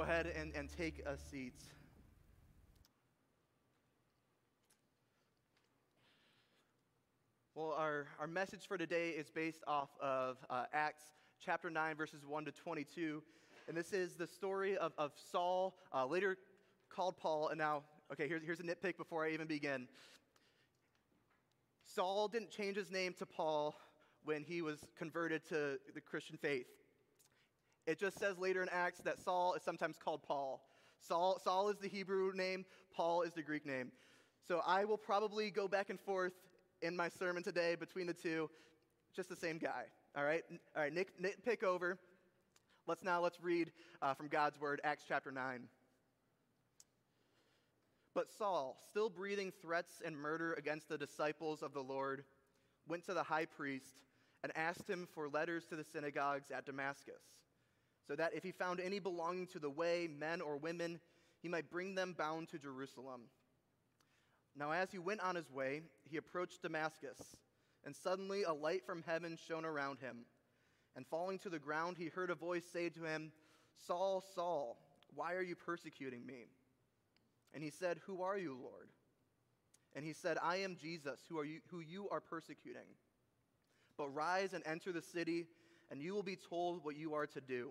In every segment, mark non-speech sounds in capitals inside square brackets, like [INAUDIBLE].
go ahead and, and take a seat. Well, our, our message for today is based off of uh, Acts chapter 9, verses 1 to 22. And this is the story of, of Saul, uh, later called Paul. And now, okay, here's, here's a nitpick before I even begin. Saul didn't change his name to Paul when he was converted to the Christian faith. It just says later in Acts that Saul is sometimes called Paul. Saul, Saul is the Hebrew name, Paul is the Greek name. So I will probably go back and forth in my sermon today between the two, just the same guy. All right? All right, Nick, Nick pick over. Let's now let's read uh, from God's word, Acts chapter 9. But Saul, still breathing threats and murder against the disciples of the Lord, went to the high priest and asked him for letters to the synagogues at Damascus, so that if he found any belonging to the way, men or women, he might bring them bound to Jerusalem. Now, as he went on his way, he approached Damascus, and suddenly a light from heaven shone around him. And falling to the ground, he heard a voice say to him, Saul, Saul, why are you persecuting me? And he said, Who are you, Lord? And he said, I am Jesus, who, are you, who you are persecuting. But rise and enter the city, and you will be told what you are to do.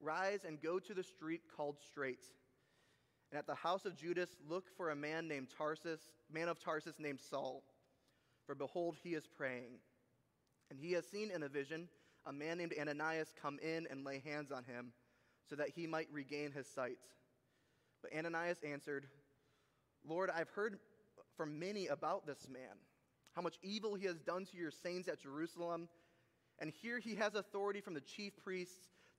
Rise and go to the street called Straight. And at the house of Judas, look for a man named Tarsus, man of Tarsus named Saul. For behold, he is praying. And he has seen in a vision a man named Ananias come in and lay hands on him, so that he might regain his sight. But Ananias answered, Lord, I've heard from many about this man, how much evil he has done to your saints at Jerusalem. And here he has authority from the chief priests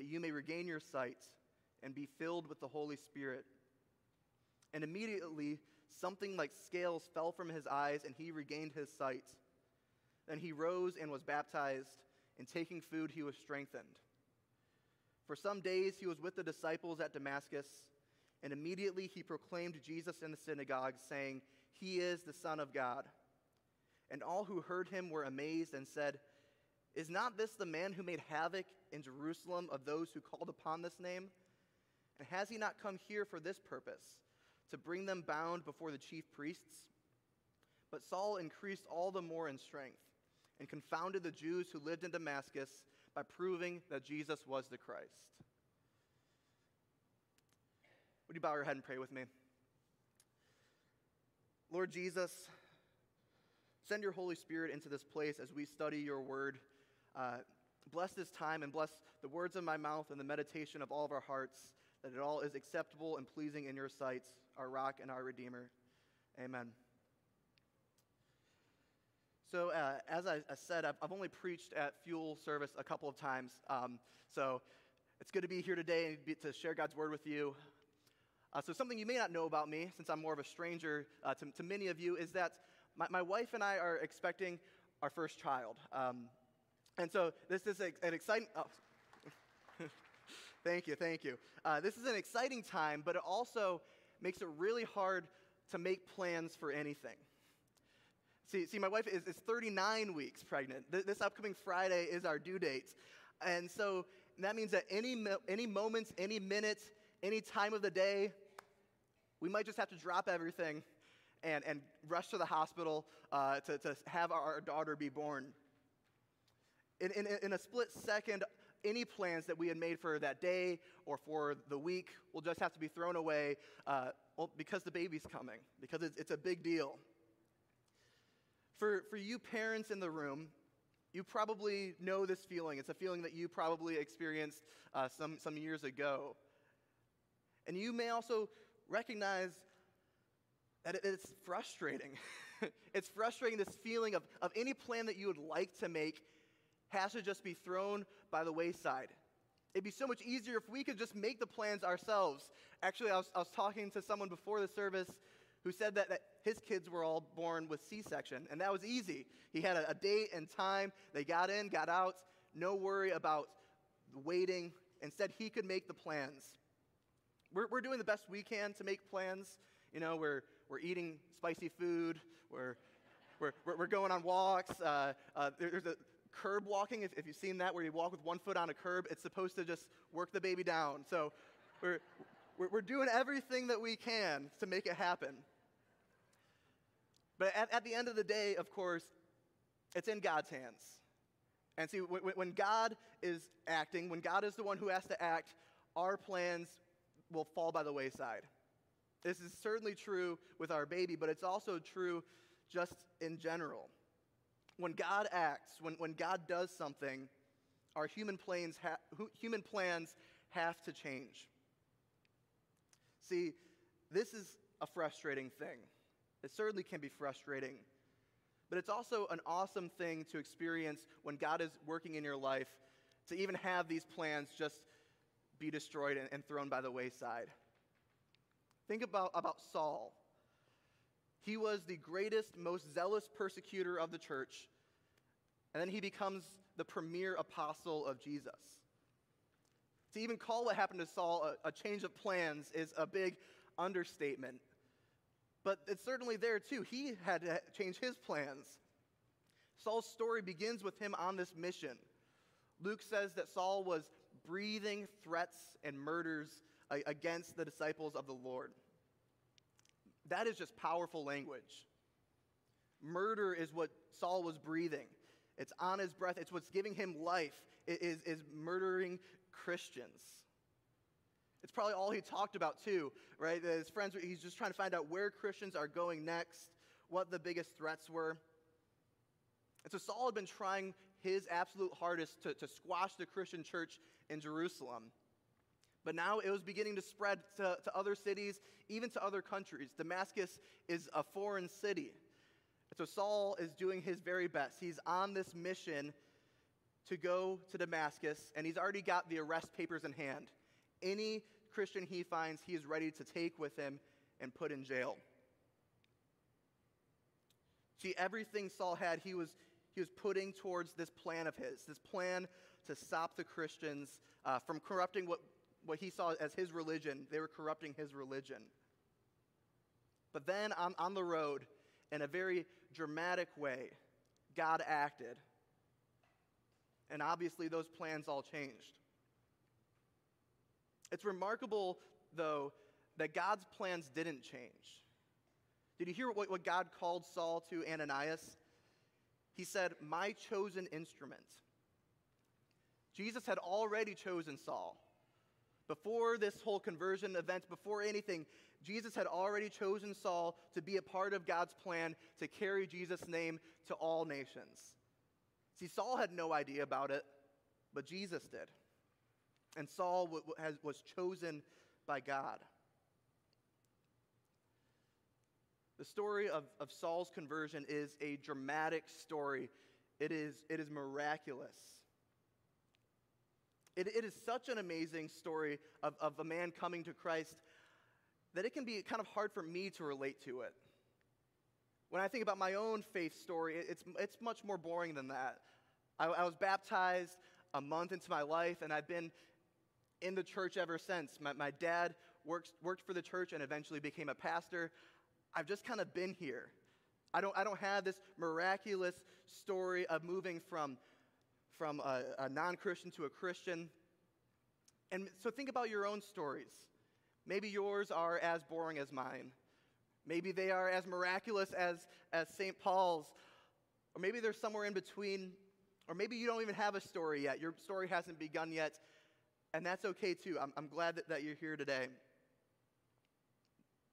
that you may regain your sight and be filled with the Holy Spirit. And immediately something like scales fell from his eyes, and he regained his sight. Then he rose and was baptized, and taking food, he was strengthened. For some days he was with the disciples at Damascus. And immediately he proclaimed Jesus in the synagogue, saying, He is the Son of God. And all who heard him were amazed and said, Is not this the man who made havoc in Jerusalem of those who called upon this name? And has he not come here for this purpose, to bring them bound before the chief priests? But Saul increased all the more in strength and confounded the Jews who lived in Damascus by proving that Jesus was the Christ. Would you bow your head and pray with me? Lord Jesus, send your Holy Spirit into this place as we study your word. Uh, bless this time and bless the words of my mouth and the meditation of all of our hearts, that it all is acceptable and pleasing in your sight, our rock and our Redeemer. Amen. So, uh, as I, I said, I've, I've, only preached at Fuel Service a couple of times. Um, so, it's good to be here today and be, to share God's word with you. Uh, so, something you may not know about me, since I'm more of a stranger uh, to, to, many of you, is that my, my, wife and I are expecting our first child. Um, and so, this is an exciting. Oh. [LAUGHS] thank you, thank you. Uh, this is an exciting time, but it also makes it really hard to make plans for anything. See, see my wife is, is 39 weeks pregnant. Th- this upcoming Friday is our due date. And so that means that any, any moments, any minutes, any time of the day, we might just have to drop everything and, and rush to the hospital uh, to, to have our daughter be born. In, in, in a split second, any plans that we had made for that day or for the week will just have to be thrown away uh, because the baby's coming, because it's, it's a big deal. For, for you parents in the room, you probably know this feeling. It's a feeling that you probably experienced uh, some, some years ago. And you may also recognize that it's frustrating. [LAUGHS] it's frustrating this feeling of, of any plan that you would like to make has to just be thrown by the wayside. It'd be so much easier if we could just make the plans ourselves. Actually, I was, I was talking to someone before the service who said that, that his kids were all born with C section, and that was easy. He had a, a date and time, they got in, got out, no worry about waiting. Instead, he could make the plans. We're, we're doing the best we can to make plans. You know, we're, we're eating spicy food, we're, we're, we're going on walks. Uh, uh, there, there's a curb walking, if, if you've seen that, where you walk with one foot on a curb, it's supposed to just work the baby down. So we're, we're, doing everything that we can to make it happen. But at, at the end of the day, of course, it's in God's hands. And see, when God is acting, when God is the one who has to act, our plans will fall by the wayside. This is certainly true with our baby, but it's also true just in general. When God acts, when, when God does something, our human plans, ha- human plans have to change. See, this is a frustrating thing. It certainly can be frustrating. But it's also an awesome thing to experience when God is working in your life to even have these plans just be destroyed and, and thrown by the wayside. Think about, about Saul. He was the greatest, most zealous persecutor of the church, and then he becomes the premier apostle of Jesus. To even call what happened to Saul a, a change of plans is a big understatement. But it's certainly there too. He had to change his plans. Saul's story begins with him on this mission. Luke says that Saul was breathing threats and murders against the disciples of the Lord. That is just powerful language. Murder is what Saul was breathing. It's on his breath, it's what's giving him life, it is, is murdering Christians. It's probably all he talked about, too, right? His friends, he's just trying to find out where Christians are going next, what the biggest threats were. And so Saul had been trying his absolute hardest to, to squash the Christian church in Jerusalem. But now it was beginning to spread to, to other cities, even to other countries. Damascus is a foreign city. And so Saul is doing his very best. He's on this mission to go to Damascus, and he's already got the arrest papers in hand. Any Christian he finds, he is ready to take with him and put in jail. See, everything Saul had, he was, he was putting towards this plan of his, this plan to stop the Christians uh, from corrupting what, what he saw as his religion. They were corrupting his religion. But then on, on the road, in a very dramatic way, God acted. And obviously, those plans all changed. It's remarkable, though, that God's plans didn't change. Did you hear what, what God called Saul to Ananias? He said, My chosen instrument. Jesus had already chosen Saul. Before this whole conversion event, before anything, Jesus had already chosen Saul to be a part of God's plan to carry Jesus' name to all nations. See, Saul had no idea about it, but Jesus did. And Saul w- has, was chosen by God. The story of, of Saul's conversion is a dramatic story. It is, it is miraculous. It, it is such an amazing story of, of a man coming to Christ that it can be kind of hard for me to relate to it. When I think about my own faith story, it's, it's much more boring than that. I, I was baptized a month into my life, and I've been in the church ever since. My, my dad works, worked for the church and eventually became a pastor. I've just kind of been here. I don't, I don't have this miraculous story of moving from, from a, a non Christian to a Christian. And so think about your own stories. Maybe yours are as boring as mine. Maybe they are as miraculous as, as St. Paul's. Or maybe they're somewhere in between Or maybe you don't even have a story yet. Your story hasn't begun yet. And that's okay too. I'm, I'm glad that, that you're here today.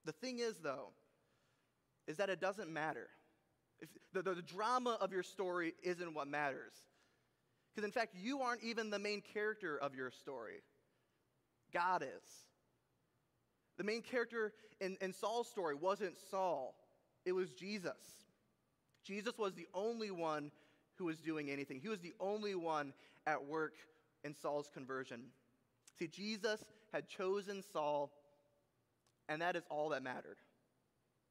The thing is, though, is that it doesn't matter. If the, the, the drama of your story isn't what matters. Because, in fact, you aren't even the main character of your story, God is. The main character in, in Saul's story wasn't Saul, it was Jesus. Jesus was the only one who was doing anything, he was the only one at work in Saul's conversion. See, Jesus had chosen Saul, and that is all that mattered.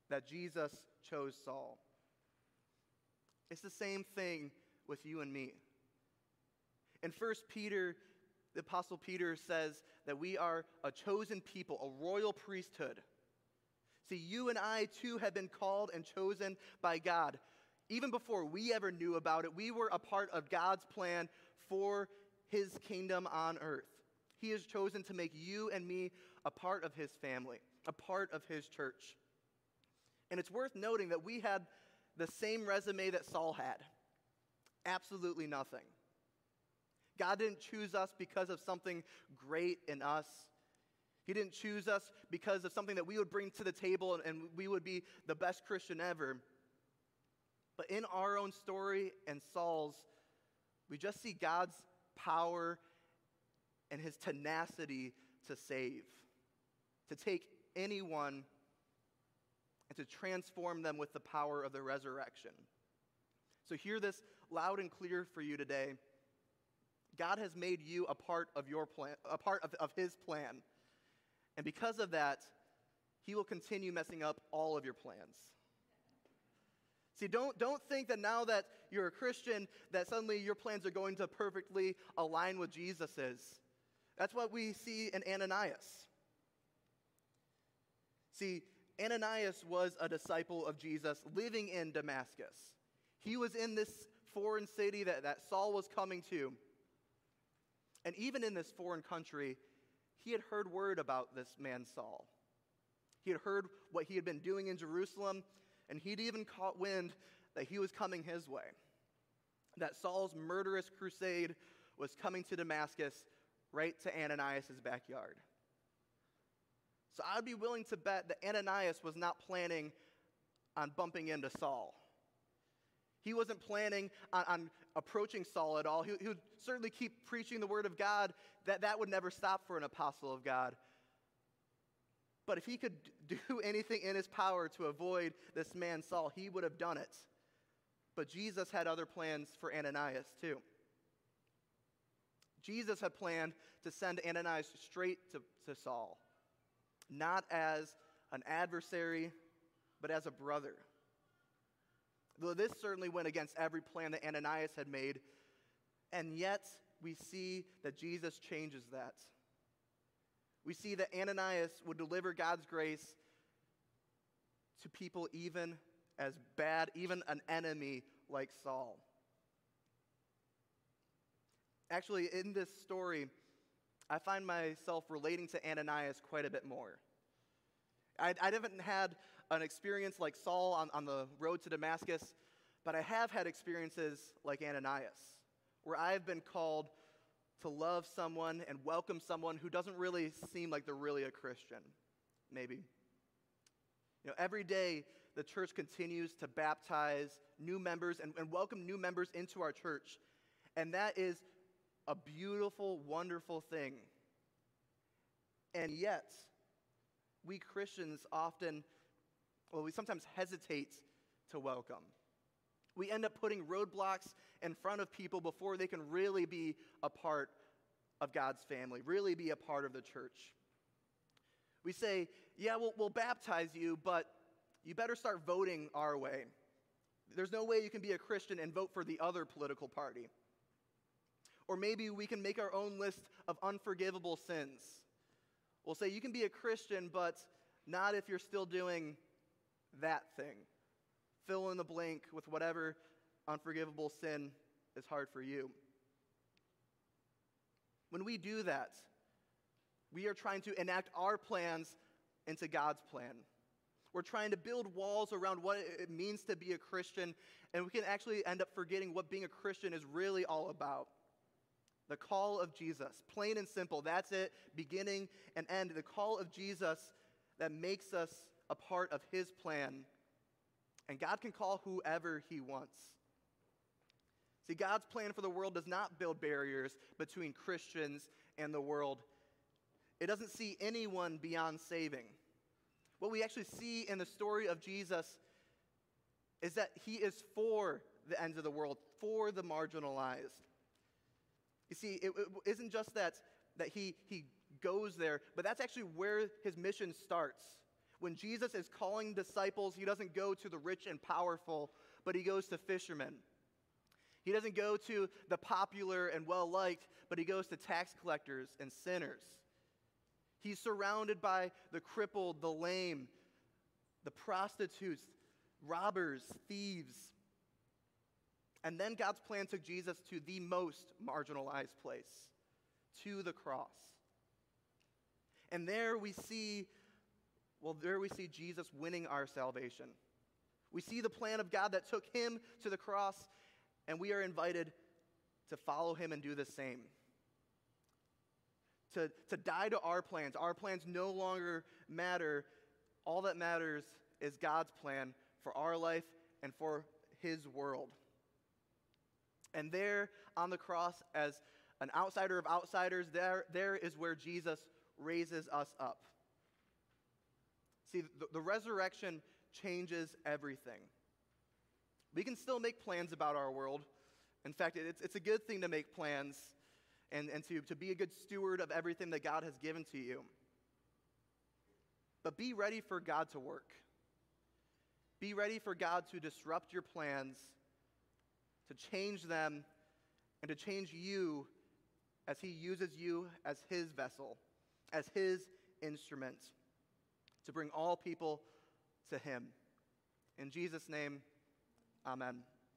That Jesus chose Saul. It's the same thing with you and me. In 1 Peter, the Apostle Peter says that we are a chosen people, a royal priesthood. See, you and I too have been called and chosen by God. Even before we ever knew about it, we were a part of God's plan for his kingdom on earth. He has chosen to make you and me a part of his family, a part of his church. And it's worth noting that we had the same resume that Saul had absolutely nothing. God didn't choose us because of something great in us. He didn't choose us because of something that we would bring to the table and we would be the best Christian ever. But in our own story and Saul's, we just see God's power and his tenacity to save, to take anyone and to transform them with the power of the resurrection. So, hear this loud and clear for you today. God has made you a part of your plan, a part of, of his plan. And because of that, he will continue messing up all of your plans. See, don't, don't think that now that you're a Christian, that suddenly your plans are going to perfectly align with Jesus's. That's what we see in Ananias. See, Ananias was a disciple of Jesus living in Damascus. He was in this foreign city that, that Saul was coming to. And even in this foreign country, he had heard word about this man Saul. He had heard what he had been doing in Jerusalem, and he'd even caught wind that he was coming his way. That Saul's murderous crusade was coming to Damascus right to Ananias' backyard. So I'd be willing to bet that Ananias was not planning on bumping into Saul. He wasn't planning on, on approaching Saul at all. He, he, would certainly keep preaching the word of God. That, that would never stop for an apostle of God. But if he could do [LAUGHS] anything in his power to avoid this man Saul, he would have done it. But Jesus had other plans for Ananias too. Jesus had planned to send Ananias straight to, to Saul, not as an adversary, but as a brother. Though this certainly went against every plan that Ananias had made, and yet we see that Jesus changes that. We see that Ananias would deliver God's grace to people even as bad, even an enemy like Saul. Actually, in this story, I find myself relating to Ananias quite a bit more. I, I haven't had an experience like Saul on, on the road to Damascus, but I have had experiences like Ananias, where I've been called to love someone and welcome someone who doesn't really seem like they're really a Christian, maybe. You know, every day the church continues to baptize new members and, and welcome new members into our church. And that is a beautiful, wonderful thing. And yet, we Christians often, well, we sometimes hesitate to welcome. We end up putting roadblocks in front of people before they can really be a part of God's family, really be a part of the church. We say, yeah, we'll, we'll baptize you, but you better start voting our way. There's no way you can be a Christian and vote for the other political party. Or maybe we can make our own list of unforgivable sins. We'll say you can be a Christian, but not if you're still doing that thing. Fill in the blank with whatever unforgivable sin is hard for you. When we do that, we are trying to enact our plans into God's plan. We're trying to build walls around what it means to be a Christian, and we can actually end up forgetting what being a Christian is really all about. The call of Jesus, plain and simple. That's it, beginning and end. The call of Jesus that makes us a part of his plan. And God can call whoever he wants. See, God's plan for the world does not build barriers between Christians and the world. It doesn't see anyone beyond saving. What we actually see in the story of Jesus is that he is for the ends of the world, for the marginalized. You see, it, it isn't just that, that he, he goes there, but that's actually where his mission starts. When Jesus is calling disciples, he doesn't go to the rich and powerful, but he goes to fishermen. He doesn't go to the popular and well liked, but he goes to tax collectors and sinners. He's surrounded by the crippled, the lame, the prostitutes, robbers, thieves. And then God's plan took Jesus to the most marginalized place, to the cross. And there we see, well, there we see Jesus winning our salvation. We see the plan of God that took him to the cross, and we are invited to follow him and do the same to, to die to our plans. Our plans no longer matter. All that matters is God's plan for our life and for his world. And there on the cross, as an outsider of outsiders, there, there is where Jesus raises us up. See, the, the resurrection changes everything. We can still make plans about our world. In fact, it's, it's a good thing to make plans and, and to, to be a good steward of everything that God has given to you. But be ready for God to work. Be ready for God to disrupt your plans, to change them, and to change you as He uses you as His vessel, as His instrument, to bring all people to Him. In Jesus' name, amen.